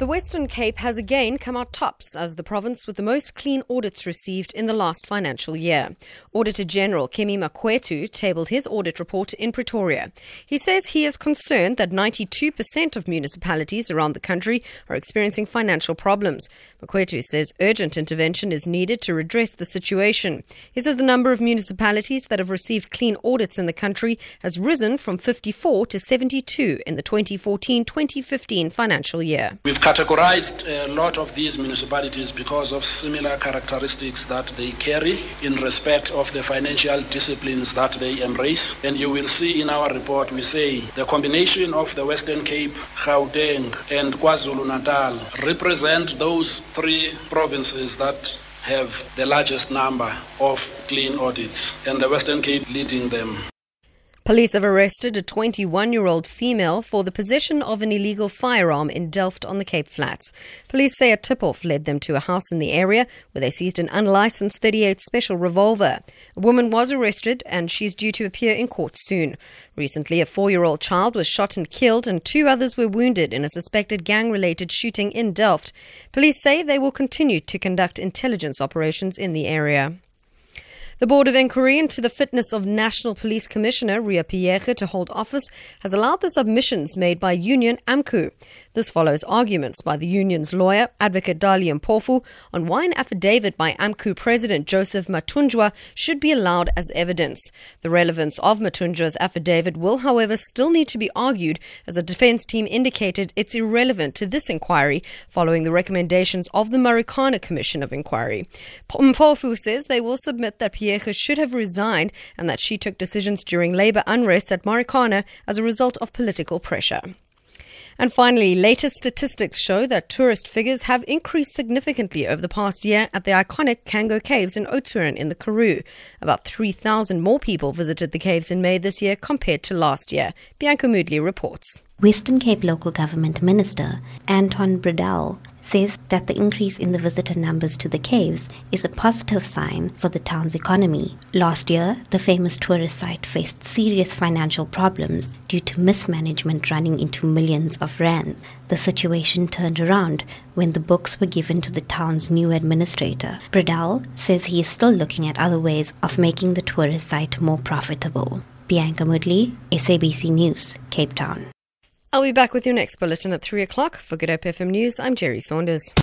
The Western Cape has again come out tops as the province with the most clean audits received in the last financial year. Auditor General Kimi Makwetu tabled his audit report in Pretoria. He says he is concerned that 92% of municipalities around the country are experiencing financial problems. Makwetu says urgent intervention is needed to redress the situation. He says the number of municipalities that have received clean audits in the country has risen from 54 to 72 in the 2014-2015 financial year. We've categorized a lot of these municipalities because of similar characteristics that they carry in respect of the financial disciplines that they embrace. And you will see in our report, we say the combination of the Western Cape, Gauteng, and KwaZulu Natal represent those three provinces that have the largest number of clean audits, and the Western Cape leading them. Police have arrested a 21 year old female for the possession of an illegal firearm in Delft on the Cape Flats. Police say a tip off led them to a house in the area where they seized an unlicensed 38 special revolver. A woman was arrested and she's due to appear in court soon. Recently, a four year old child was shot and killed, and two others were wounded in a suspected gang related shooting in Delft. Police say they will continue to conduct intelligence operations in the area. The Board of Inquiry into the fitness of National Police Commissioner Ria Phiyega to hold office has allowed the submissions made by union AMCU. This follows arguments by the union's lawyer, Advocate Dali Mpofu, on why an affidavit by AMCU President Joseph Mathunjwa should be allowed as evidence. The relevance of Mathunjwa's affidavit will, however, still need to be argued, as the defense team indicated it's irrelevant to this inquiry following the recommendations of the Marikana Commission of Inquiry. Mpofu says they will submit that Phiyega Should have resigned and that she took decisions during labor unrest at Marikana as a result of political pressure. And finally, latest statistics show that tourist figures have increased significantly over the past year at the iconic Cango Caves in Oudtshoorn in the Karoo. About 3,000 more people visited the caves in May this year compared to last year. Bianca Moodley reports. Western Cape Local Government Minister Anton Bredell says that the increase in the visitor numbers to the caves is a positive sign for the town's economy. Last year, the famous tourist site faced serious financial problems due to mismanagement running into millions of rands. The situation turned around when the books were given to the town's new administrator. Bredell says he is still looking at other ways of making the tourist site more profitable. Bianca Moodley, SABC News, Cape Town. I'll be back with your next bulletin at 3 o'clock. For Good Hope FM News, I'm Jerry Saunders.